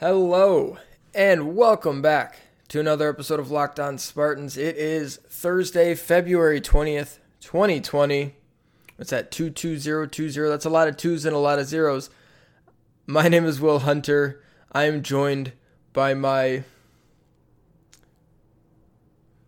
Hello, and welcome back to another episode of Locked On Spartans. It is Thursday, February 20th, 2020. What's that? 22020. That's a lot of twos and a lot of zeros. My name is Will Hunter. I am joined by my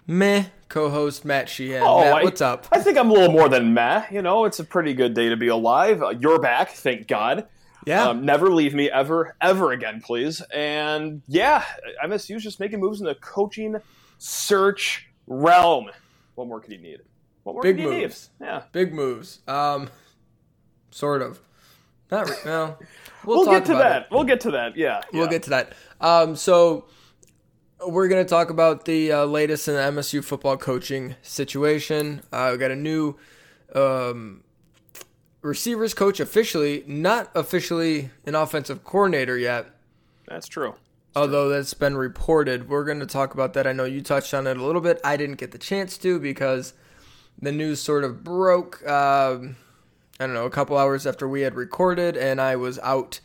meh co-host Matt Sheehan. Oh, Matt, I- what's up? I think I'm a little more than meh. You know, it's a pretty good day to be alive. Uh, you're back, thank God. Yeah. Um, never leave me ever, ever again, please. And yeah, MSU is just making moves in the coaching search realm. What more could he need? What more Big could you moves. need? Yeah. Big moves. Um, sort of. Not re- well. We'll, We'll, get to about that. it. We'll get to that. Yeah. We'll yeah. get to that. Um, so we're going to talk about the uh, latest in the MSU football coaching situation. Uh, we got a new um, receivers coach officially, not officially an offensive coordinator yet. That's true. Although that's been reported, we're going to talk about that. I know you touched on it a little bit. I didn't get the chance to because the news sort of broke. Um, I don't know, a couple hours after we had recorded, and I was out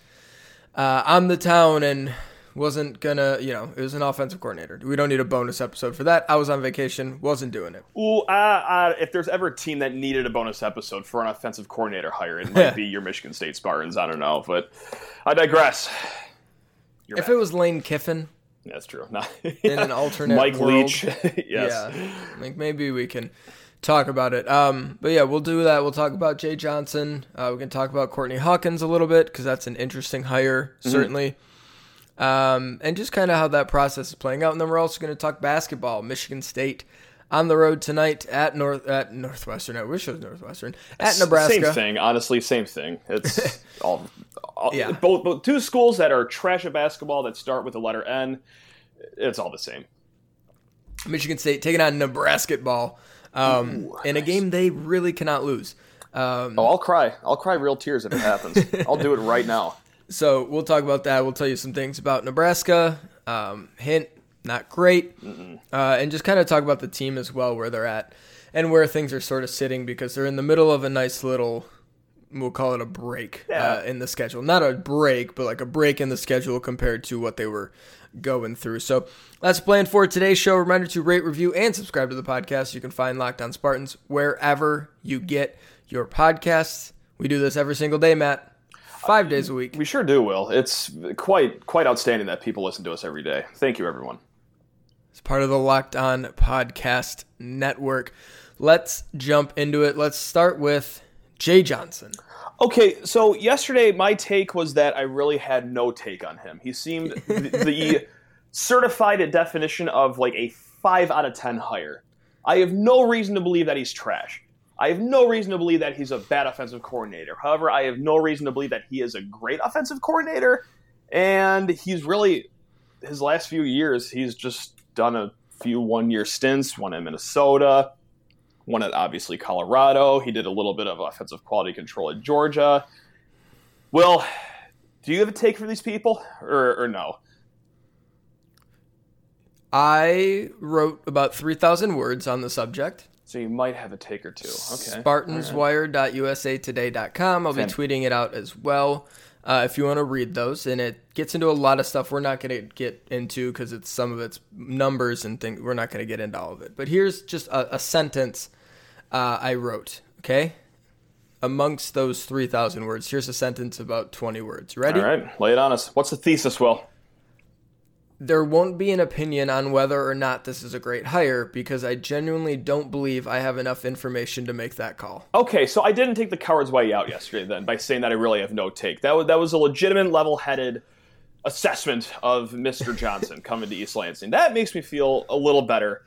uh, on the town and wasn't gonna. You know, it was an offensive coordinator. We don't need a bonus episode for that. I was on vacation, wasn't doing it. Ooh, uh, uh, if there's ever a team that needed a bonus episode for an offensive coordinator hire, it might be your Michigan State Spartans. I don't know, but I digress. You're If back. it was Lane Kiffin That's true. Not, in an alternate Mike world, Leach. yes. Yeah, like maybe we can talk about it. Um, but yeah, we'll do that. We'll talk about Jay Johnson. Uh, we can talk about Courtney Hawkins a little bit because that's an interesting hire, Mm-hmm. Um, and just kind of how that process is playing out. And then we're also going to talk basketball. Michigan State on the road tonight at North at Northwestern. I wish it was Northwestern at Nebraska. Same thing. Honestly, same thing. It's all, all Yeah. both, both two schools that are trash at basketball that start with the letter N. It's all the same. Michigan State taking on Nebraska ball um, Ooh, in a nice. game they really cannot lose. Um, Oh, I'll cry. I'll cry real tears if it happens. I'll do it right now. So we'll talk about that. We'll tell you some things about Nebraska. Um, hint, not great. Uh, and just kind of talk about the team as well, where they're at and where things are sort of sitting because they're in the middle of a nice little, we'll call it a break Yeah. uh, in the schedule. Not a break, but like a break in the schedule compared to what they were going through. So that's planned for today's show. Reminder to rate, review, and subscribe to the podcast. You can find Locked On Spartans wherever you get your podcasts. We do this every single day, Matt. Five days a week. We sure do, Will. It's quite quite outstanding that people listen to us every day. Thank you, everyone. It's part of the Locked On Podcast Network. Let's jump into it. Let's start with Jay Johnson. Okay, so yesterday my take was that I really had no take on him. He seemed the, the certified definition of like a 5 out of 10 hire. I have no reason to believe that he's trash. I have no reason to believe that he's a bad offensive coordinator. However, I have no reason to believe that he is a great offensive coordinator. And he's really, his last few years, he's just done a few one year stints, one in Minnesota, one at obviously Colorado. He did a little bit of offensive quality control at Georgia. Will, do you have a take for these people or, or no? I wrote about 3,000 words on the subject. So you might have a take or two. Okay. SpartansWire.usatoday.com. I'll be tweeting it out as well uh, if you want to read those. And it gets into a lot of stuff we're not going to get into because it's some of it's numbers and things. We're not going to get into all of it. But here's just a, a sentence uh, I wrote. Okay. Amongst those 3,000 words, here's a sentence about 20 words. Ready? All right, lay it on us. What's the thesis, Will? There won't be an opinion on whether or not this is a great hire because I genuinely don't believe I have enough information to make that call. Okay, so I didn't take the coward's way out yesterday then by saying that I really have no take. That was, that was a legitimate, level headed assessment of Mr. Johnson coming to East Lansing. That makes me feel a little better.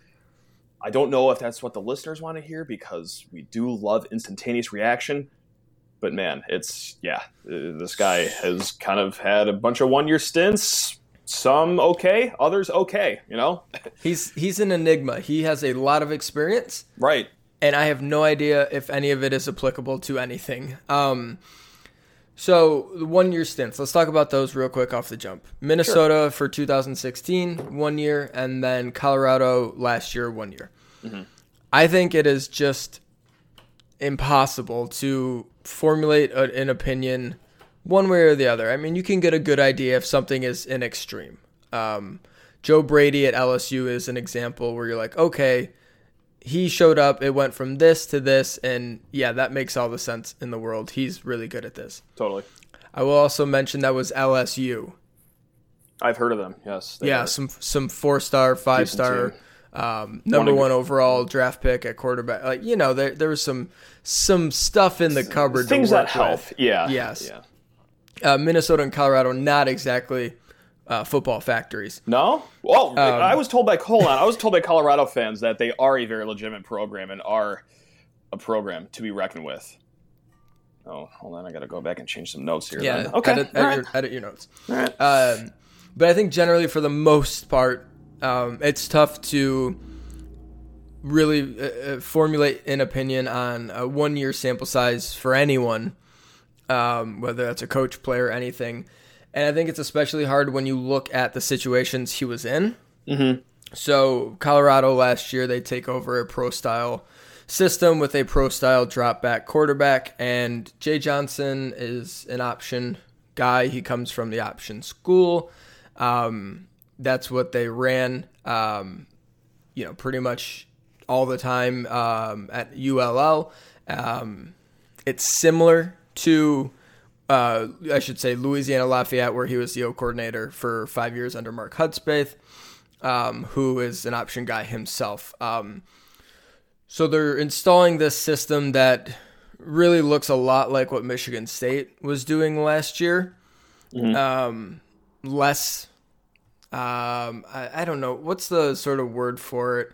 I don't know if that's what the listeners want to hear because we do love instantaneous reaction. But man, it's, yeah, uh, this guy has kind of had a bunch of one year stints. Some okay, others okay, you know? He's he's an enigma. He has a lot of experience, right. and I have no idea if any of it is applicable to anything. Um, so the one year stints. Let's talk about those real quick off the jump. Minnesota for 2016, one year, and then Colorado last year, one year. I think it is just impossible to formulate a, an opinion one way or the other. I mean, you can get a good idea if something is an extreme. Um, Joe Brady at LSU is an example where you're like, okay, he showed up, it went from this to this, and yeah, that makes all the sense in the world. He's really good at this. Totally. I will also mention that was LSU. I've heard of them. Yes. Yeah, are. some some four star, five star, um, number one overall draft pick at quarterback. Like you know, there there was some some stuff in the cupboard. Things to that help. with. Yeah. Yes. Yeah. Uh, Minnesota and Colorado, not exactly uh, football factories. No. Well, Um, I was told by hold on. I was told by Colorado fans that they are a very legitimate program and are a program to be reckoned with. Oh, hold on. I got to go back and change some notes here. Yeah. then. Okay. Edit, edit, right. your, edit your notes. All right. Um, but I think generally, for the most part, um, it's tough to really uh, uh, formulate an opinion on a one year sample size for anyone, um, whether that's a coach, player, anything. And I think it's especially hard when you look at the situations he was in. Mhm. So, Colorado last year, they take over a pro style system with a pro style drop back quarterback, and Jay Johnson is an option guy. He comes from the option school. Um, that's what they ran, um, you know, pretty much all the time um, at ULL. Um, it's similar to, uh, I should say, Louisiana Lafayette, where he was the O coordinator for five years under Mark Hudspeth, um, who is an option guy himself. Um, so they're installing this system that really looks a lot like what Michigan State was doing last year. Um, less, um, I, I don't know what's the sort of word for it.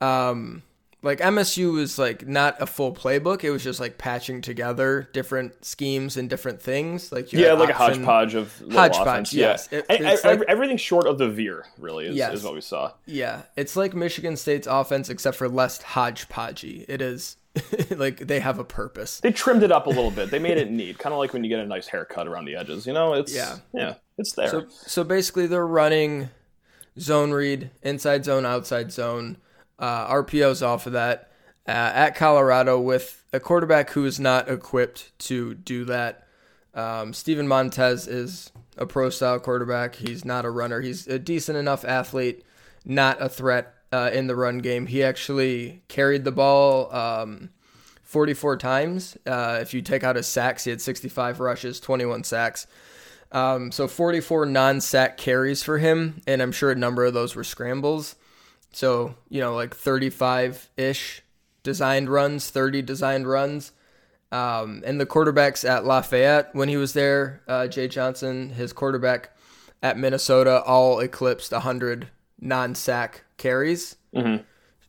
Um, like MSU was like not a full playbook; it was just like patching together different schemes and different things. Like you Yeah, like a hodgepodge of Hodgepodge, offense. yes. Yeah. It- it's and like- everything short of the veer, really, is, Yes. is what we saw. Yeah, it's like Michigan State's offense, except for less hodgepodgey. It is like they have a purpose. They trimmed it up a little bit. They made it neat, kind of like when you get a nice haircut around the edges. You know, it's Yeah. yeah, it's there. So, so basically, they're running zone read, inside zone, outside zone, uh, RPOs off of that uh, at Colorado with a quarterback who is not equipped to do that. Um, Steven Montez is a pro style quarterback. He's not a runner. He's a decent enough athlete, not a threat uh, in the run game. He actually carried the ball um, 44 times. Uh, if you take out his sacks, he had 65 rushes, 21 sacks. Um, so 44 non-sack carries for him, and I'm sure a number of those were scrambles. So you know, like 35-ish designed runs, 30 designed runs. Um, and the quarterbacks at Lafayette when he was there, uh, Jay Johnson, his quarterback at Minnesota, all eclipsed 100 non-sack carries.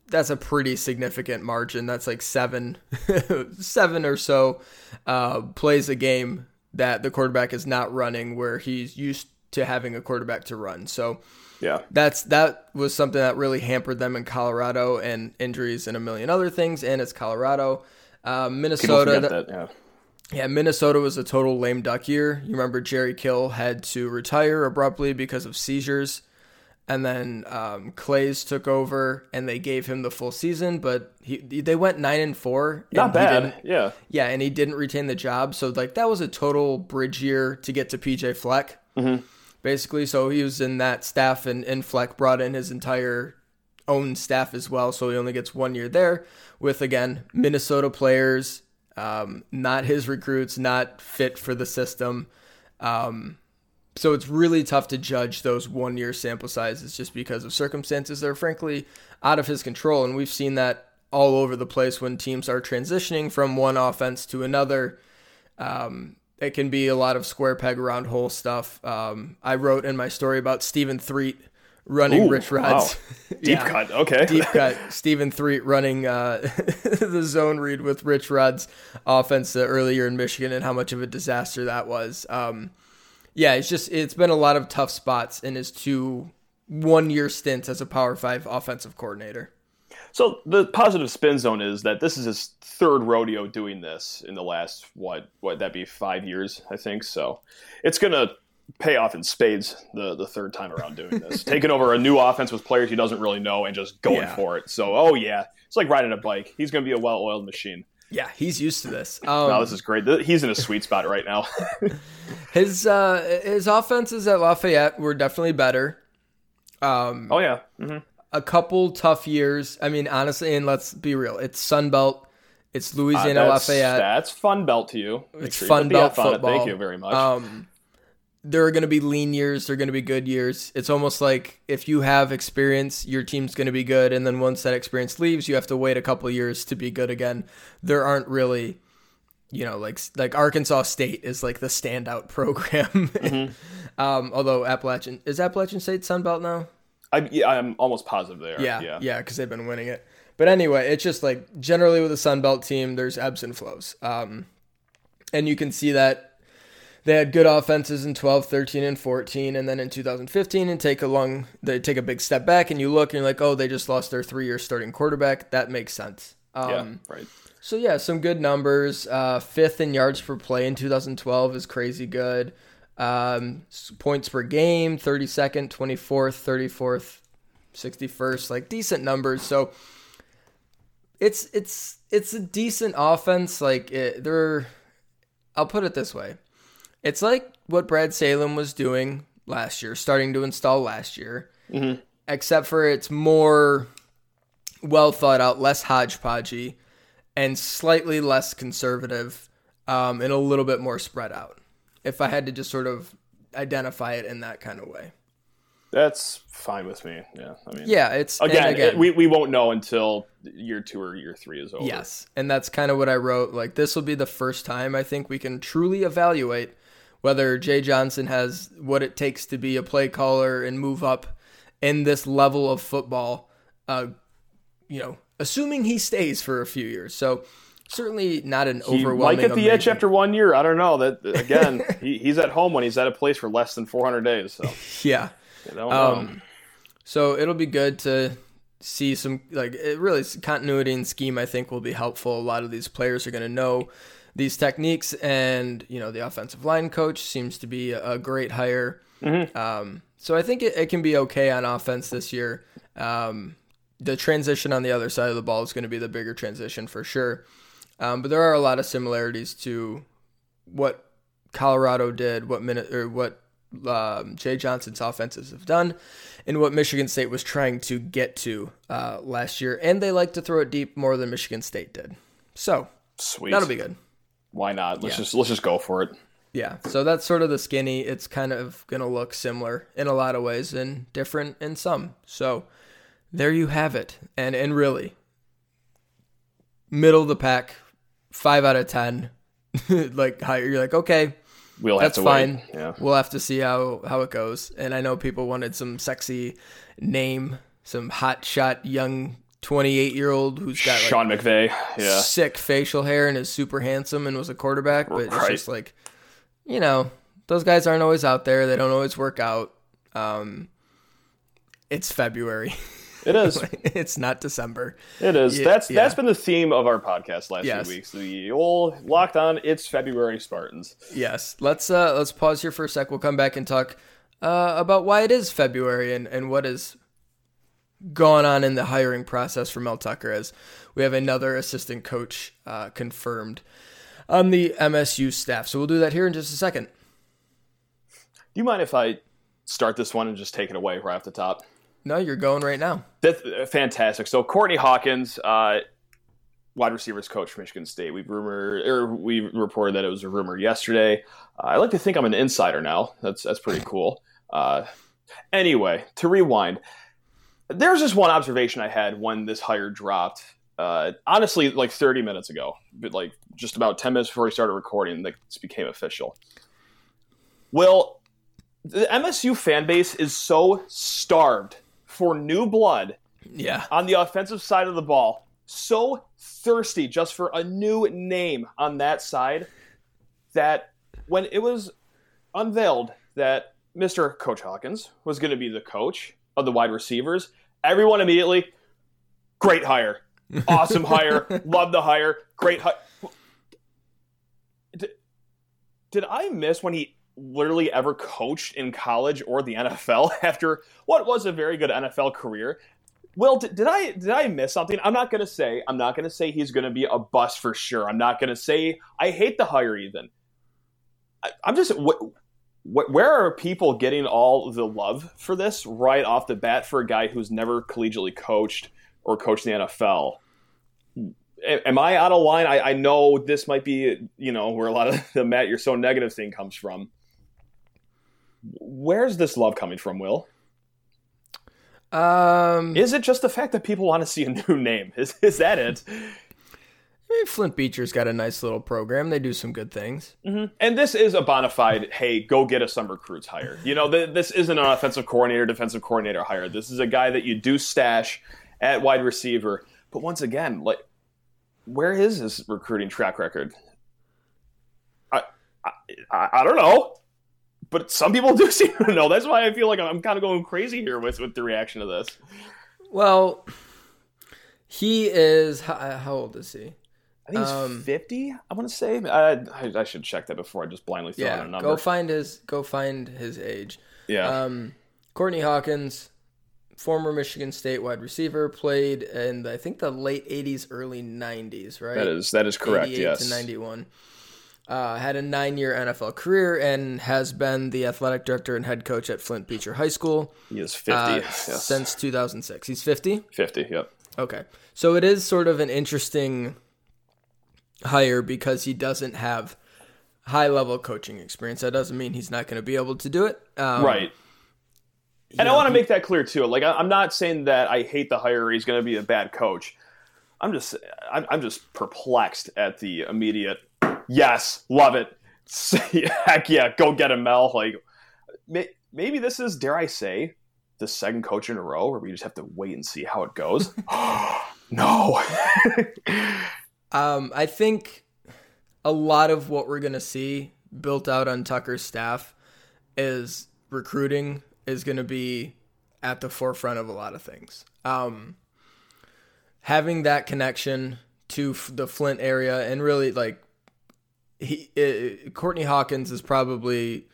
That's a pretty significant margin. That's like seven, seven or so uh, plays a game that the quarterback is not running where he's used to having a quarterback to run. So yeah, that's that was something that really hampered them in Colorado and injuries and a million other things. And it's Colorado, uh, Minnesota. that-. Yeah, yeah, Minnesota was a total lame duck year. You remember Jerry Kill had to retire abruptly because of seizures, and then um, Claeys took over and they gave him the full season. But he they went nine and four. not and he bad. Yeah, yeah, and he didn't retain the job. So like that was a total bridge year to get to PJ Fleck, basically. So he was in that staff, and, and Fleck brought in his entire own staff as well. So he only gets one year there with again Minnesota players, um, not his recruits, not fit for the system. Um, so it's really tough to judge those one year sample sizes just because of circumstances that are frankly out of his control. And we've seen that all over the place when teams are transitioning from one offense to another. Um, it can be a lot of square peg round hole stuff. Um, I wrote in my story about Stephen Threet running Ooh, Rich Rod's deep Yeah. cut. Okay, deep cut. Stephen Threet running uh, the zone read with Rich Rod's offense uh, earlier in Michigan and how much of a disaster that was. Um, yeah, it's just it's been a lot of tough spots in his two one year stints as a Power Five offensive coordinator. So the positive spin zone is that this is his third rodeo doing this in the last what what that be five years I think. So it's gonna pay off in spades the the third time around doing this, taking over a new offense with players he doesn't really know and just going Yeah. for it. So oh yeah, it's like riding a bike. He's gonna be a well oiled machine. Yeah, he's used to this. Um, no, this is great. He's in a sweet spot right now. his uh, his offenses at Lafayette were definitely better. Um, oh yeah, mm-hmm. A couple tough years. I mean, honestly, and let's be real, it's Sun Belt. It's Louisiana uh, that's, Lafayette. That's Fun Belt to you. Make it's sure Fun Belt football. Thank you very much. Um, there are going to be lean years. There are going to be good years. It's almost like if you have experience, your team's going to be good, and then once that experience leaves, you have to wait a couple years to be good again. There aren't really, you know, like like Arkansas State is like the standout program. Mm-hmm. um, although Appalachian is Appalachian State Sun Belt now. I, yeah, I'm almost positive they are. Yeah, yeah, yeah, because they've been winning it. But anyway, it's just like generally with a Sun Belt team, there's ebbs and flows. Um, and you can see that they had good offenses in 12, 13, and 14, and then in 2015 and take a long they take a big step back and you look and you're like, oh, they just lost their three year starting quarterback. That makes sense. Um, yeah, right. So yeah, some good numbers. Uh, fifth in yards per play in 2012 is crazy good. Um, points per game, 32nd, 24th, 34th, 61st, like decent numbers. So it's it's it's a decent offense. Like it, they're, I'll put it this way it's like what Brad Salem was doing last year, starting to install last year, mm-hmm. except for it's more well thought out, less hodgepodgey, and slightly less conservative, um, and a little bit more spread out. If I had to just sort of identify it in that kind of way. That's fine with me. Yeah, I mean, yeah, it's again, again we, we won't know until year two or year three is over. Yes, and that's kind of what I wrote. Like this will be the first time I think we can truly evaluate whether Jay Johnson has what it takes to be a play caller and move up in this level of football. Uh, you know, assuming he stays for a few years. So certainly not an he overwhelming. Might get the amazing. edge after one year. I don't know. That again, he, he's at home when he's at a place for less than 400 days. So yeah. Um, so it'll be good to see some like it really continuity and scheme. I think will be helpful. A lot of these players are going to know these techniques, and you know the offensive line coach seems to be a great hire. Mm-hmm. Um, so I think it, it, can be okay on offense this year. Um, the transition on the other side of the ball is going to be the bigger transition for sure. Um, but there are a lot of similarities to what Colorado did, what minute or what um, Jay Johnson's offenses have done, and what Michigan State was trying to get to uh, last year. And they like to throw it deep more than Michigan State did. So Sweet. that'll be good why not? Let's yeah. just let's just go for it. Yeah, so that's sort of the skinny. It's kind of gonna look similar in a lot of ways and different in some. So there you have it. And and really, middle of the pack, five out of ten. like higher, you're like okay, we'll that's fine. Wait. Yeah. We'll have to see how how it goes. And I know people wanted some sexy name, some hot shot young 28 year old who's got like Sean McVay, yeah, sick facial hair and is super handsome and was a quarterback, but right. it's just like, you know, those guys aren't always out there. They don't always work out. Um, it's February. It is. it's not December. It is. Yeah, that's yeah. that's been the theme of our podcast last yes. few weeks. The old locked on. It's February Spartans. Yes. Let's uh let's pause here for a sec. We'll come back and talk uh, about why it is February and and what is gone on in the hiring process for Mel Tucker as we have another assistant coach uh, confirmed on the MSU staff. So we'll do that here in just a second. Do you mind if I start this one and just take it away right off the top? No, you're going right now. That's uh, fantastic. So Courtney Hawkins, uh, wide receivers coach for Michigan State. We rumor or we reported that it was a rumor yesterday. Uh, I like to think I'm an insider now. That's that's pretty cool. Uh, anyway, to rewind, there's just one observation I had when this hire dropped. Uh, honestly, like 30 minutes ago, but like just about 10 minutes before we started recording, this became official. Well, the MSU fan base is so starved for new blood. Yeah. On the offensive side of the ball, so thirsty just for a new name on that side that when it was unveiled that Mr. Coach Hawkins was going to be the coach of the wide receivers, everyone immediately, great hire, awesome hire, love the hire, great hire. Did, did I miss when he literally ever coached in college or the NFL after what was a very good NFL career? Will, did, did I did I miss something? I'm not gonna say. I'm not gonna say he's gonna be a bust for sure. I'm not gonna say I hate the hire even. I, I'm just. Wh- wh- where are people getting all the love for this right off the bat for a guy who's never collegiately coached or coached the NFL? am I out of line? I, I, know this might be, you know, where a lot of the Matt, you're so negative thing comes from. Where's this love coming from, Will? Um, is it just the fact that people want to see a new name? Is is that it? I mean, Flint Beecher's got a nice little program. They do some good things. Mm-hmm. And this is a bona fide, hey, go get us some recruits hire. You know, th- this isn't an offensive coordinator, defensive coordinator hire. This is a guy that you do stash at wide receiver. But once again, like, where is his recruiting track record? I, I, I don't know but some people do seem to know. That's why I feel like I'm kind of going crazy here with with the reaction to this. Well, he is how, how old is he? I think he's um, 50. I want to say. I, I, I, should check that before I just blindly throw yeah, a number. Go find his. Go find his age. Yeah. Um, Courtney Hawkins, former Michigan State wide receiver, played in I think the late 80s, early 90s. Right. That is that is correct. Yes. To 91. Uh, had a nine year NFL career and has been the athletic director and head coach at Flint Beecher High School. He is 50 uh, yes. since 2006. He's 50? 50, yep. Okay. So it is sort of an interesting hire because he doesn't have high level coaching experience. That doesn't mean he's not going to be able to do it. Um, right. And know, I want to make that clear too. Like, I'm not saying that I hate the hire. He's going to be a bad coach. I'm just, I'm just perplexed at the immediate yes, love it. Heck yeah, go get him, Mel. Like maybe this is, dare I say, the second coach in a row where we just have to wait and see how it goes. no. um, I think a lot of what we're gonna see built out on Tucker's staff is recruiting is gonna be at the forefront of a lot of things. Um, having that connection to the Flint area and really like he uh, Courtney Hawkins is probably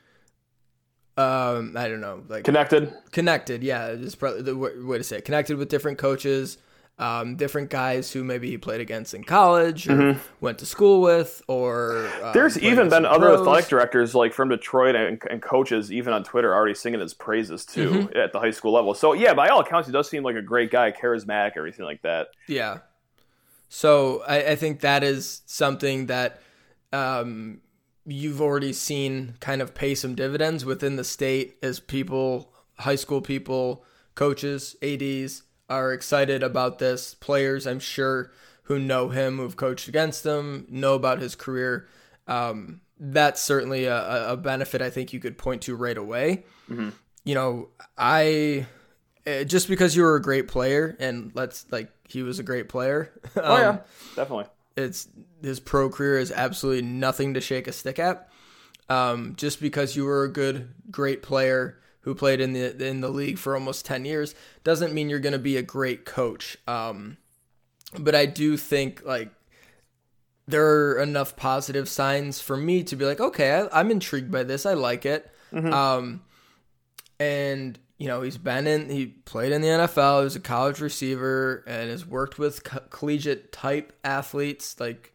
um I don't know like connected connected yeah is probably the way to say it connected with different coaches um, different guys who maybe he played against in college or mm-hmm. went to school with, or um, there's even been other pros. athletic directors like from Detroit and, and, coaches, even on Twitter, already singing his praises too mm-hmm. at the high school level. So yeah, by all accounts, he does seem like a great guy, charismatic, everything like that. Yeah. So I, I think that is something that um, you've already seen kind of pay some dividends within the state as people, high school people, coaches, ADs are excited about this. Players, I'm sure, who know him, who've coached against him, know about his career. Um, that's certainly a, a, benefit I think you could point to right away. Mm-hmm. You know, I eh, just because you were a great player, and let's like he was a great player. Um, oh yeah, um, definitely it's his pro career is absolutely nothing to shake a stick at. Um, just because you were a good, great player who played in the in the league for almost ten years doesn't mean you're going to be a great coach. Um, but I do think like there are enough positive signs for me to be like, okay, I, am intrigued by this. I like it. Mm-hmm. Um, and you know, he's been in, he played in the NFL, he was a college receiver, and has worked with co- collegiate type athletes. Like,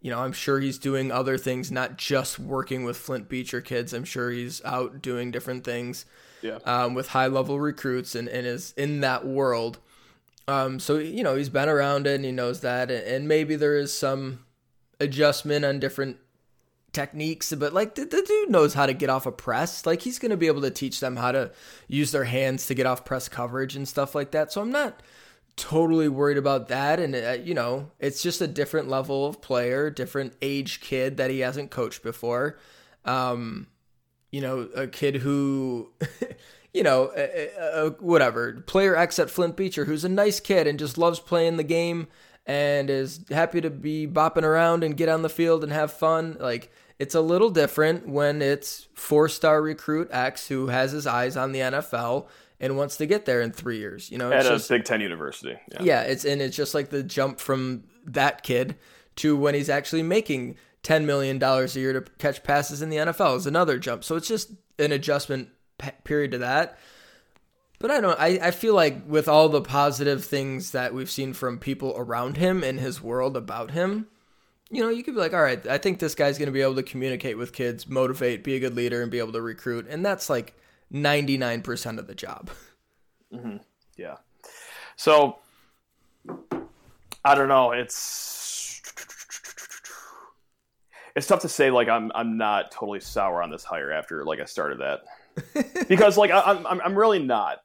you know, I'm sure he's doing other things, not just working with Flint Beecher kids. I'm sure he's out doing different things yeah. um, with high level recruits and, and is in that world. Um, so, you know, he's been around it and he knows that. And maybe there is some adjustment on different techniques, but like the, the, dude knows how to get off a press. Like he's going to be able to teach them how to use their hands to get off press coverage and stuff like that. So I'm not totally worried about that. And, uh, you know, it's just a different level of player, different age kid that he hasn't coached before. Um, you know, a kid who. you know, whatever. Player X at Flint Beecher, who's a nice kid and just loves playing the game and is happy to be bopping around and get on the field and have fun. Like, it's a little different when it's four star recruit X who has his eyes on the NFL and wants to get there in three years. You know, at a just, Big Ten university. Yeah. yeah, it's and it's just like the jump from that kid to when he's actually making ten million dollars a year to catch passes in the NFL is another jump. So it's just an adjustment period to that. But I don't. I, I feel like with all the positive things that we've seen from people around him in his world about him, you know, you could be like, all right, I think this guy's going to be able to communicate with kids, motivate, be a good leader, and be able to recruit, and that's like ninety nine percent of the job. Mm-hmm. Yeah. So I don't know. It's it's tough to say. Like I'm I'm not totally sour on this hire after like I started that because like I, am I'm I'm really not.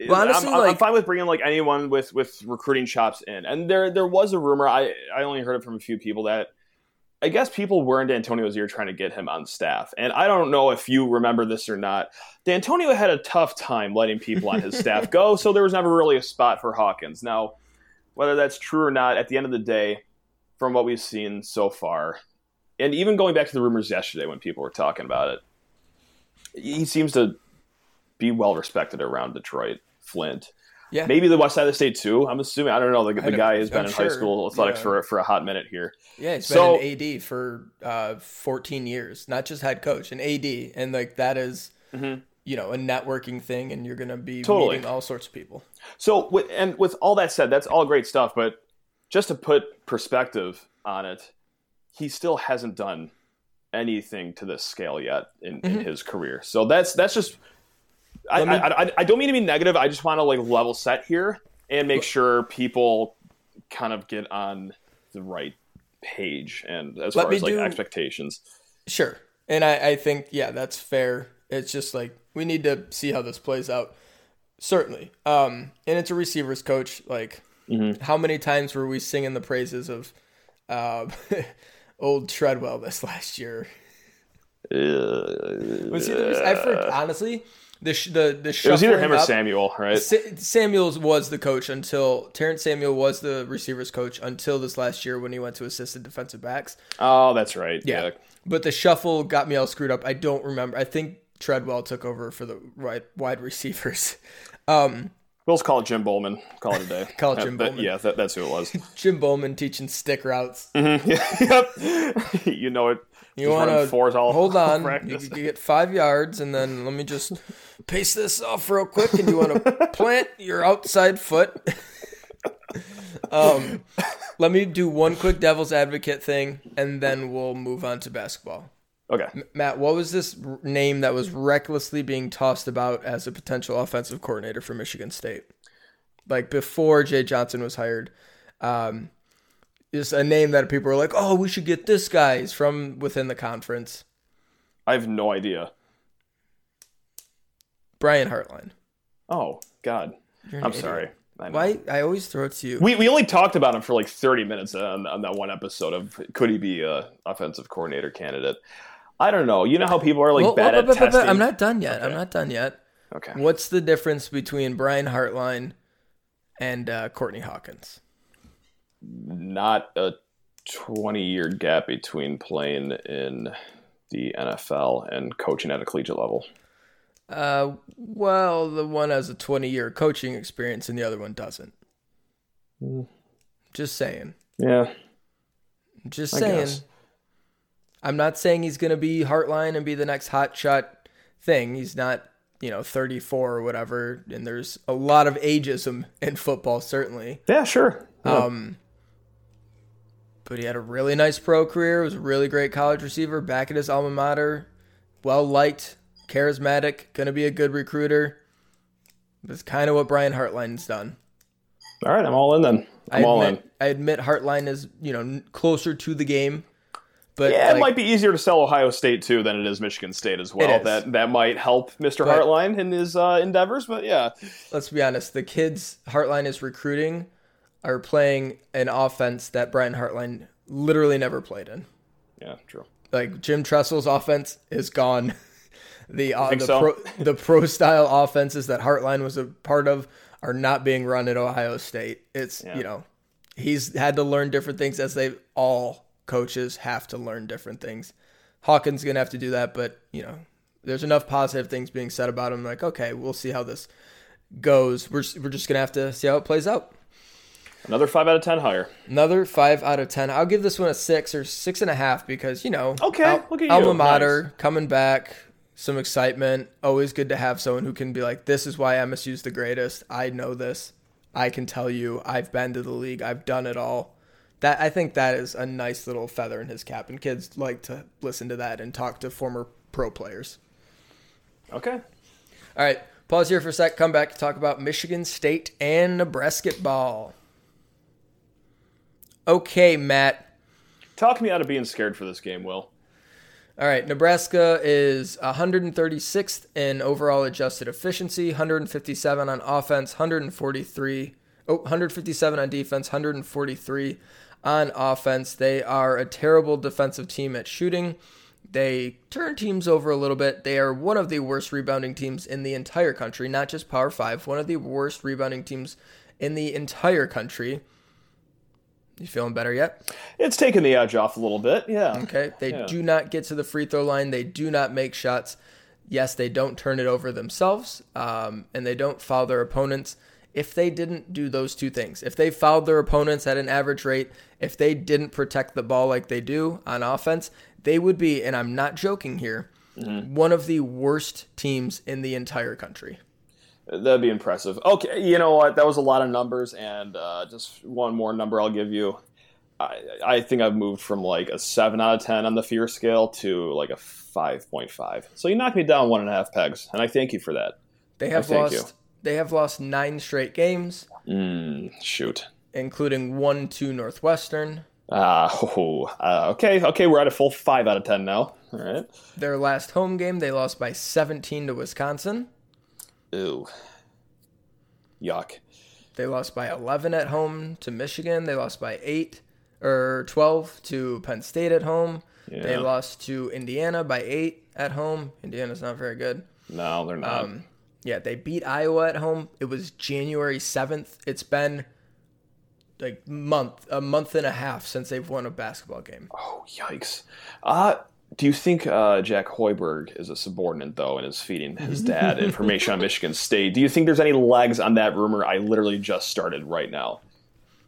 Well, honestly, I'm, like, I'm fine with bringing like anyone with with recruiting chops in, and there there was a rumor. I I only heard it from a few people that I guess people were into Antonio's ear trying to get him on staff. And I don't know if you remember this or not. D'Antonio had a tough time letting people on his staff go, so there was never really a spot for Hawkins. Now, whether that's true or not, at the end of the day, from what we've seen so far, and even going back to the rumors yesterday when people were talking about it, he seems to be well respected around Detroit, Flint. Yeah. Maybe the west side of the state too. I'm assuming. I don't know. The, the guy has been I'm in sure. high school athletics Yeah. for for a hot minute here. Yeah, he's So- been an AD for uh, 14 years, not just head coach, an AD, and like that is, you know, a networking thing, and you're gonna be Mm-hmm. Totally. meeting all sorts of people. So, with, and with all that said, that's all great stuff. But just to put perspective on it, he still hasn't done anything to this scale yet in, in his career. So that's that's just. I, me- I, I, I don't mean to be negative. I just want to like level set here and make sure people kind of get on the right page and as Let far as like do- expectations. Sure, and I, I think yeah, that's fair. It's just like we need to see how this plays out. Certainly, um, and it's a receivers coach. Like, Mm-hmm. how many times were we singing the praises of uh, old Treadwell this last year? Was he the, I for, honestly the sh- the the It was either him or Samuel, right? Sa- Samuels was the coach until Terrence Samuel was the receivers coach until this last year when he went to assistant defensive backs. Oh, that's right. Yeah. yeah. But the shuffle got me all screwed up. I don't remember. I think Treadwell took over for the right wide receivers. Um, We'll just call it Jim Bollman. Call it a day. Call it Jim that- Bollman. yeah, that, that's who it was. Jim Bollman teaching stick routes. yep. you know it. You want to fours all hold on? You, practice. you get five yards, and then let me just pace this off real quick. And you want to plant your outside foot. um, let me do one quick devil's advocate thing, and then we'll move on to basketball. Okay. Matt, what was this name that was recklessly being tossed about as a potential offensive coordinator for Michigan State? Like before Jay Johnson was hired, um, is a name that people are like, "Oh, we should get this guy." He's from within the conference. I have no idea. Brian Hartline. Oh God. I'm idiot. sorry. I. Why? I always throw it to you. We, we only talked about him for like 30 minutes on, on that one episode of could he be a offensive coordinator candidate? I don't know. You know how people are like Well, bad well, at but- but- but testing. I'm not done yet. I'm not done yet. Okay. What's the difference between Brian Hartline and uh, Courtney Hawkins? Not a 20 year gap between playing in the NFL and coaching at a collegiate level. Uh, well, the one has a 20 year coaching experience and the other one doesn't. Just saying. Yeah. Just I saying. guess. I'm not saying he's going to be Hartline and be the next hot shot thing. He's not, you know, 34 or whatever. And there's a lot of ageism in football, certainly. Yeah, sure. Yeah. Um, but he had a really nice pro career. Was a really great college receiver back at his alma mater. Well liked, charismatic, going to be a good recruiter. That's kind of what Brian Hartline's done. all right, I'm all in then. I'm I all admit, in. I admit Hartline is, you know, closer to the game. But Yeah, it might be easier to sell Ohio State too than it is Michigan State as well. That that might help Mr. But- Hartline in his uh, endeavors. But yeah, let's be honest, the kids Hartline is recruiting are playing an offense that Brian Hartline literally never played in. yeah, true. Like Jim Tressel's offense is gone. The uh, the so? pro the pro style offenses that Hartline was a part of are not being run at Ohio State. It's Yeah. you know he's had to learn different things as they all coaches have to learn different things. Hawkins gonna have to do that, but you know there's enough positive things being said about him. Like okay, we'll see how this goes. We're we're just gonna have to see how it plays out. Another five out of ten higher. Another five out of ten. I'll give this one a six or six and a half because you know, Okay, look at you. alma mater coming back, some excitement. Always good to have someone who can be like, this is why MSU's the greatest. I know this. I can tell you. I've been to the league. I've done it all. That I think that is a nice little feather in his cap, and kids like to listen to that and talk to former pro players. Okay. All right, pause here for a sec. Come back to talk about Michigan State and Nebraska ball. Okay, Matt. Talk me out of being scared for this game, Will. All right, Nebraska is 136th in overall adjusted efficiency, 157 on offense, 143, oh, 157 on defense, 143 on offense. They are a terrible defensive team at shooting. They turn teams over a little bit. They are one of the worst rebounding teams in the entire country, not just Power 5, one of the worst rebounding teams in the entire country. You feeling better yet? It's taken the edge off a little bit. Yeah. Okay. They Yeah. do not get to the free throw line. They do not make shots. Yes, they don't turn it over themselves, um, and they don't foul their opponents. If they didn't do those two things, if they fouled their opponents at an average rate, if they didn't protect the ball like they do on offense, they would be, and I'm not joking here, one of the worst teams in the entire country. That'd be impressive. Okay, you know what? That was a lot of numbers, and uh, just one more number I'll give you. I, I think I've moved from like a seven out of ten on the fear scale to like a five point five. So you knocked me down one and a half pegs, and I thank you for that. They have lost. you. They have lost nine straight games, Mm, shoot. including one to Northwestern. Uh, oh, uh, okay, okay, we're at a full five out of ten now. All right. Their last home game, they lost by 17 to Wisconsin. Ew. Yuck. They lost by 11 at home to Michigan. They lost by 8 or 12 to Penn State at home. They lost to Indiana by 8 at home. Indiana's not very good. No, they're not. Um, yeah, they beat Iowa at home. It was January 7th. It's been like month, a month and a half since they've won a basketball game. oh, yikes. Uh, do you think uh, Jack Hoiberg is a subordinate, though, and is feeding his dad information on Michigan State? Do you think there's any legs on that rumor I literally just started right now?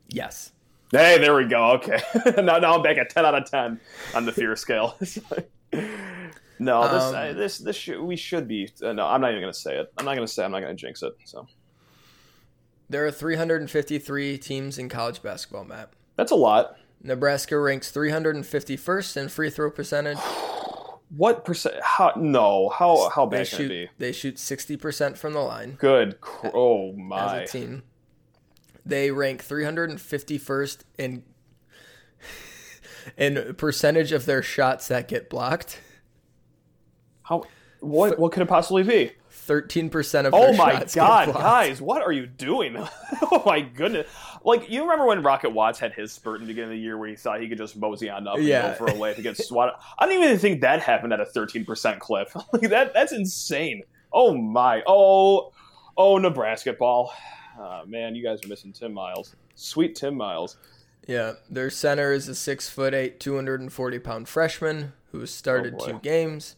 Yes. Hey, there we go. Okay. now, now I'm back at 10 out of 10 on the fear scale. no, this, Um, uh, this, this should, we should be. Uh, no, I'm not even going to say it. I'm not going to say. I'm not going to jinx it. So There are 353 teams in college basketball, Matt. that's a lot. Nebraska ranks 351st in free throw percentage. What percent? How? No. How? How They bad can it shoot be? they shoot 60% from the line Good. Cr- oh as a team. They rank 351st in in percentage of their shots that get blocked. How? What? What could it possibly be? 13% of Oh my god, guys! What are you doing? oh my goodness! Like you remember when Rocket Watts had his spurt in the beginning of the year where he thought he could just mosey on up and Yeah. go for a layup to get swatted? I don't even think that happened at a 13% clip. like that. That's insane. Oh my. Oh. Oh, Nebraska ball. Ah, man, you guys are missing Tim Miles. Sweet Tim Miles. Yeah, their center is a six foot eight, two hundred and forty pound freshman who started Oh, two games.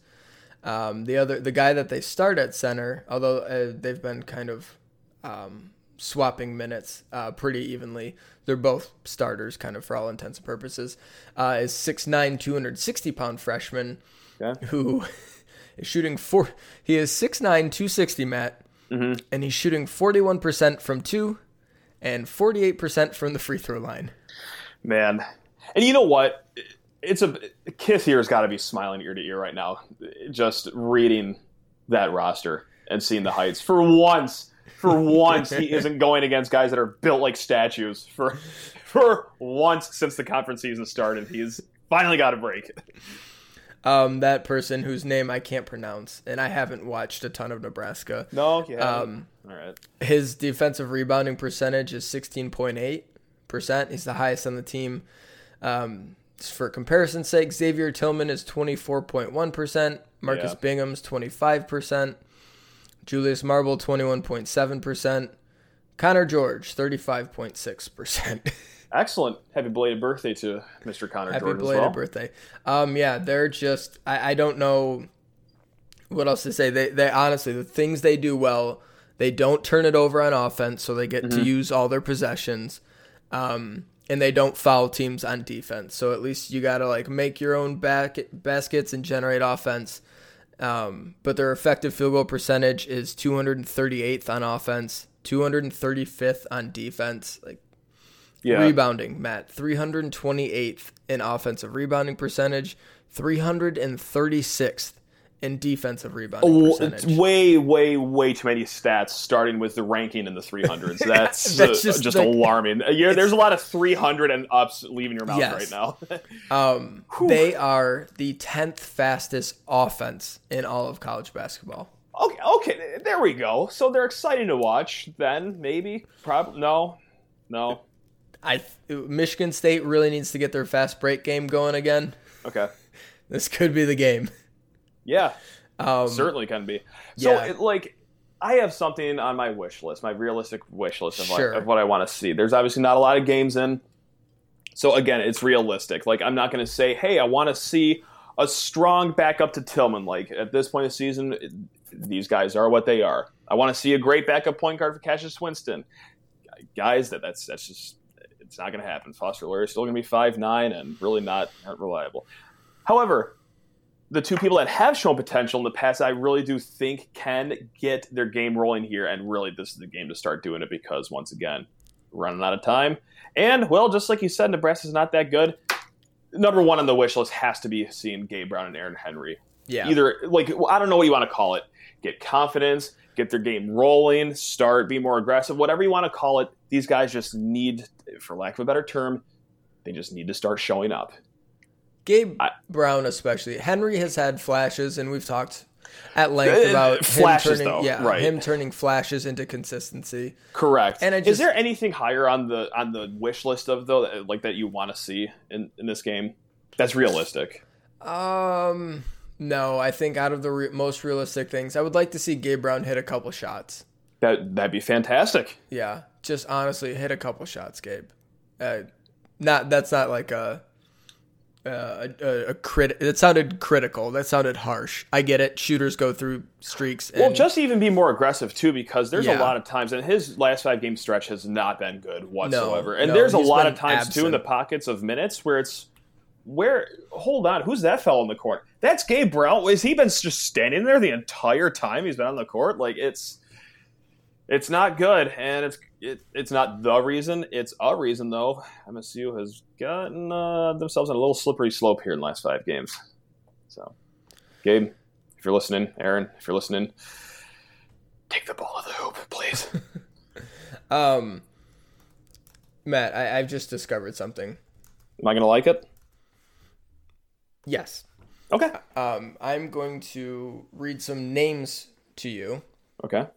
Um, the other, the guy that they start at center, although uh, they've been kind of um, swapping minutes uh, pretty evenly, they're both starters, kind of for all intents and purposes. Uh, is 6'9", 260 pound freshman Okay. who is shooting four. He is 6'9", 260, Matt, Mm-hmm. and he's shooting forty one percent from two, and forty eight percent from the free throw line. Man. And you know what? It's a Kiss here's got to be smiling ear to ear right now, just reading that roster and seeing the heights. For once, for once, he isn't going against guys that are built like statues. For for once since the conference season started, he's finally got a break. um, that person whose name I can't pronounce, and I haven't watched a ton of Nebraska. No, yeah. Um, All right. His defensive rebounding percentage is 16.8%. He's the highest on the team. Um, for comparison's sake, Xavier Tillman is 24.1%, Marcus Yeah. Bingham's 25%, Julius Marble 21.7%, Connor George 35.6%. Excellent. Happy belated birthday to Mr. Connor George. Happy belated well. birthday. Um, yeah, they're just I, I don't know what else to say. They they honestly the things they do well, they don't turn it over on offense, so they get Mm-hmm. to use all their possessions. Um, and they don't foul teams on defense. So at least you gotta like make your own back baskets and generate offense. Um, but their effective field goal percentage is 238th on offense, 235th on defense. Like Yeah. rebounding, Matt, 328th in offensive rebounding percentage, 336th in defensive rebounding Oh, percentage. way, way, way too many stats. Starting with the ranking in the 300s, that's, That's uh, just just, the- alarming. Uh, yeah, there's a lot of 300 and ups leaving your mouth Yes. right now. Um, they are the 10th fastest offense in all of college basketball. okay, okay, there we go. So they're exciting to watch. Then maybe, probably no, no. I Michigan State really needs to get their fast break game going again. Okay, This could be the game. Yeah, Um, certainly can be. So yeah. it, like. I have something on my wish list, my realistic wish list of, Sure. what, of what I want to see. There's obviously not a lot of games in, so again, it's realistic. Like I'm not going to say, "Hey, I want to see a strong backup to Tillman." Like at this point of the season, it- these guys are what they are. I want to see a great backup point guard for Cassius Winston. Guys, that that's that's just it's not going to happen. Foster Loyer is still going to be five nine and really not, not reliable. However, the two people that have shown potential in the past, I really do think can get their game rolling here, and really this is the game to start doing it because once again, running out of time. And well, just like you said, Nebraska's not that good. Number one on the wish list has to be seeing Gabe Brown and Aaron Henry. yeah. Either like I don't know what you want to call it. Get confidence, get their game rolling, start, be more aggressive, whatever you want to call it. These guys just need, for lack of a better term, they just need to start showing up. Gabe I- Brown, especially Henry, has had flashes, and we've talked at length Uh, about him flashes, turning, though, yeah, right. him turning flashes into consistency. Correct. And I is there anything higher on the on the wish list of though that, like that you want to see in in this game? That's realistic. Um, no, I think out of the re- most realistic things, I would like to see Gabe Brown hit a couple shots. That that'd be fantastic. Yeah, just honestly hit a couple shots, Gabe. Uh, not that's not like a uh, a, a crit. It sounded critical. That sounded harsh. I get it. Shooters go through streaks. And, Well, just even be more aggressive too, because there's Yeah. a lot of times, and his last five game stretch has not been good whatsoever. and no, there's a lot of times too in the pockets of minutes where it's where. Hold on, who's that fellow in the court? That's Gabe Brown. Has he been just standing there the entire time he's been on the court? Like it's it's not good, and it's it, it's not the reason. It's a reason though. MSU has gotten uh, themselves on a little slippery slope here in the last five games. So, Gabe, if you're listening, Aaron, if you're listening, take the ball of the hoop, please. um, Matt, I, I've just discovered something. Am I gonna like it? Yes. Okay. Um, I'm going to read some names to you. Okay.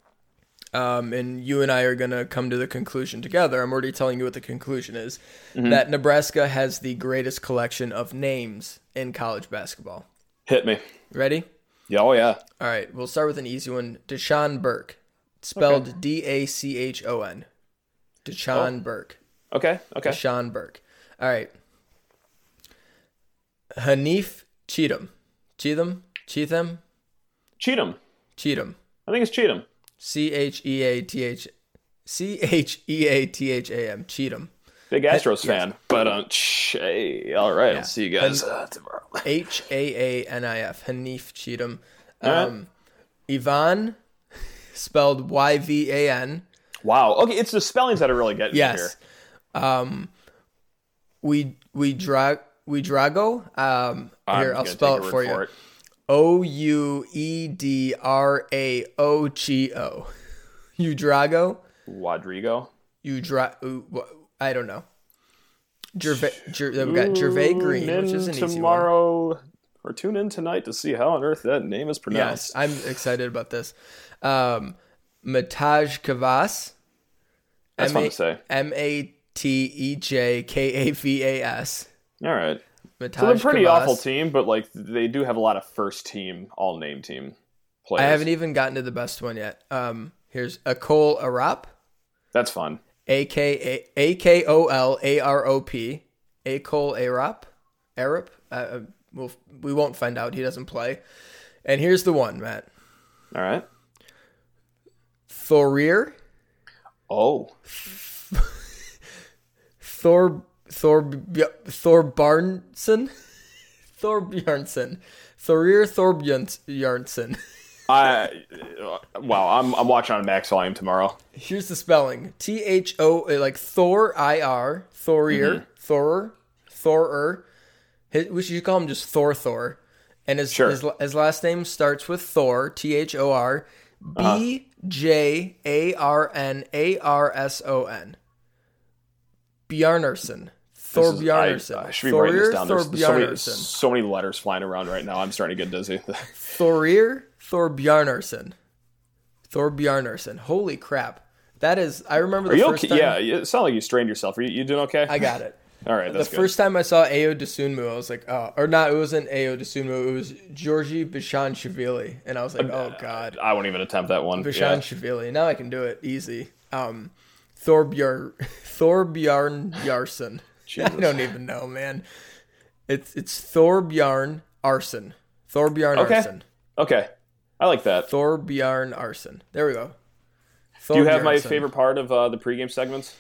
Um, and you and I are going to come to the conclusion together. I'm already telling you what the conclusion is that Nebraska has the greatest collection of names in college basketball. Hit me. Ready? Yeah. Oh yeah. All right, we'll start with an easy one. Dachon Burke, spelled D A C H O N. Dachon Burke. Okay. Okay. Dachon Burke. All right. Haanif Cheatham. Cheatham? Cheatham? Cheatham. Cheatham. I think it's Cheatham. C H E A T H C H E A T H A M. Cheatham. Big Astros fan, but um, ch- hey, all right. I'll see you guys And- uh, tomorrow. H A A N I F. Haanif Cheatham. right. Um, Yvan, spelled Y V A N. Wow. Okay, it's the spellings that are really getting me here. Yes. Um, we we drag we drago. Um, I'm here I'll spell it your for word you. it. O U E D R A O G O. Udrago. Rodrigo. Udra. I don't know. Jervay. Ger, we got Jervay Green, which is an easy one. tomorrow, or tune in tonight to see how on earth that name is pronounced. Yes. I'm excited about this. Um, Matej Kavas. That's fun to say. M A T E J K A V A S. All right. Matej So they're a pretty Kavas. awful team, but like they do have a lot of first team, all name team players. I haven't even gotten to the best one yet. Um, here's Akol Arop. That's fun. A K A A K O L A R O P. Akol Arop. Arop. Uh, Uh, we'll, we won't find out. He doesn't play. And here's the one, Matt. All right. Thorir. Oh, Thor Thor Thor Barnson. Thor Bjornsson. Thorir Thorbjornsson. I uh, wow, I'm I'm watching on max volume tomorrow. Here's the spelling: T H O like Thor I R Thorir Mm-hmm. Thor Thorer. We should call him just Thor Thor, and his Sure. his, his last name starts with Thor T H O R Uh-huh. B J A R N A R S O N. Bjarnarson. Thor is- I- Bjarnarson. I, should be writing this down. There's, there's so, many, so many letters flying around right now. I'm starting to get dizzy. Thorir Thorbjarnarson. Thorbjarnarson. Holy crap. That is I remember Are the you first okay? time Yeah, it sounded like you strained yourself. Are you, you doing okay? I got it. All right, the good. first time I saw Ayo Dosunmu, I was like, oh, or not, it wasn't Ayo Dosunmu, it was Giorgi Bezhanishvili. And I was like, oh god. I won't even attempt that one. Yeah. Bezhanishvili. Now I can do it easy. Um Thorbjörn Thorbjarn Yarsson. I don't even know, man. It's it's Thorbjarn Arson. Thorbjarn Okay. Arson. Okay, I like that. Thorbjarn Arson. There we go. Do you have my favorite part of uh, the pregame segments?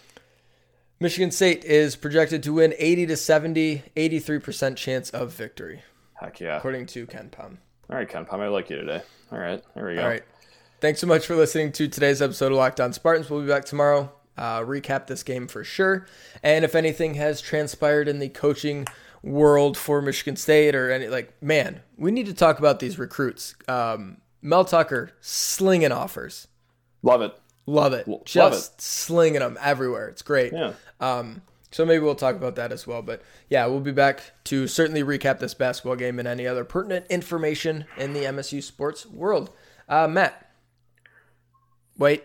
Michigan State is projected to win 80 to 70, 83% chance of victory, Heck yeah! according to Ken Pom. All right, KenPom, I like you today. All right, there we go. All right. Thanks so much for listening to today's episode of Locked On Spartans. We'll be back tomorrow. Uh, recap this game for sure. And if anything has transpired in the coaching world for Michigan State or any, like, man, we need to talk about these recruits. Um, Mel Tucker slinging offers. Love it. Love it. love Just slinging them everywhere. It's great. Yeah. Um, so maybe we'll talk about that as well. But yeah, we'll be back to certainly recap this basketball game and any other pertinent information in the MSU sports world. Uh, Matt, wait.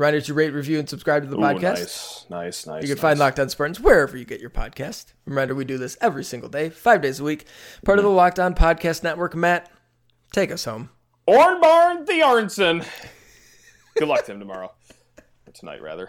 Reminder to rate, review, and subscribe to the Ooh, podcast. nice, nice, nice. You can nice. find Locked On Spartans wherever you get your podcast. Reminder, we do this every single day, five days a week. Part of the Locked On Podcast Network. Matt, take us home. Ornbarn the Arnson. Good luck to him tomorrow. Or tonight, rather.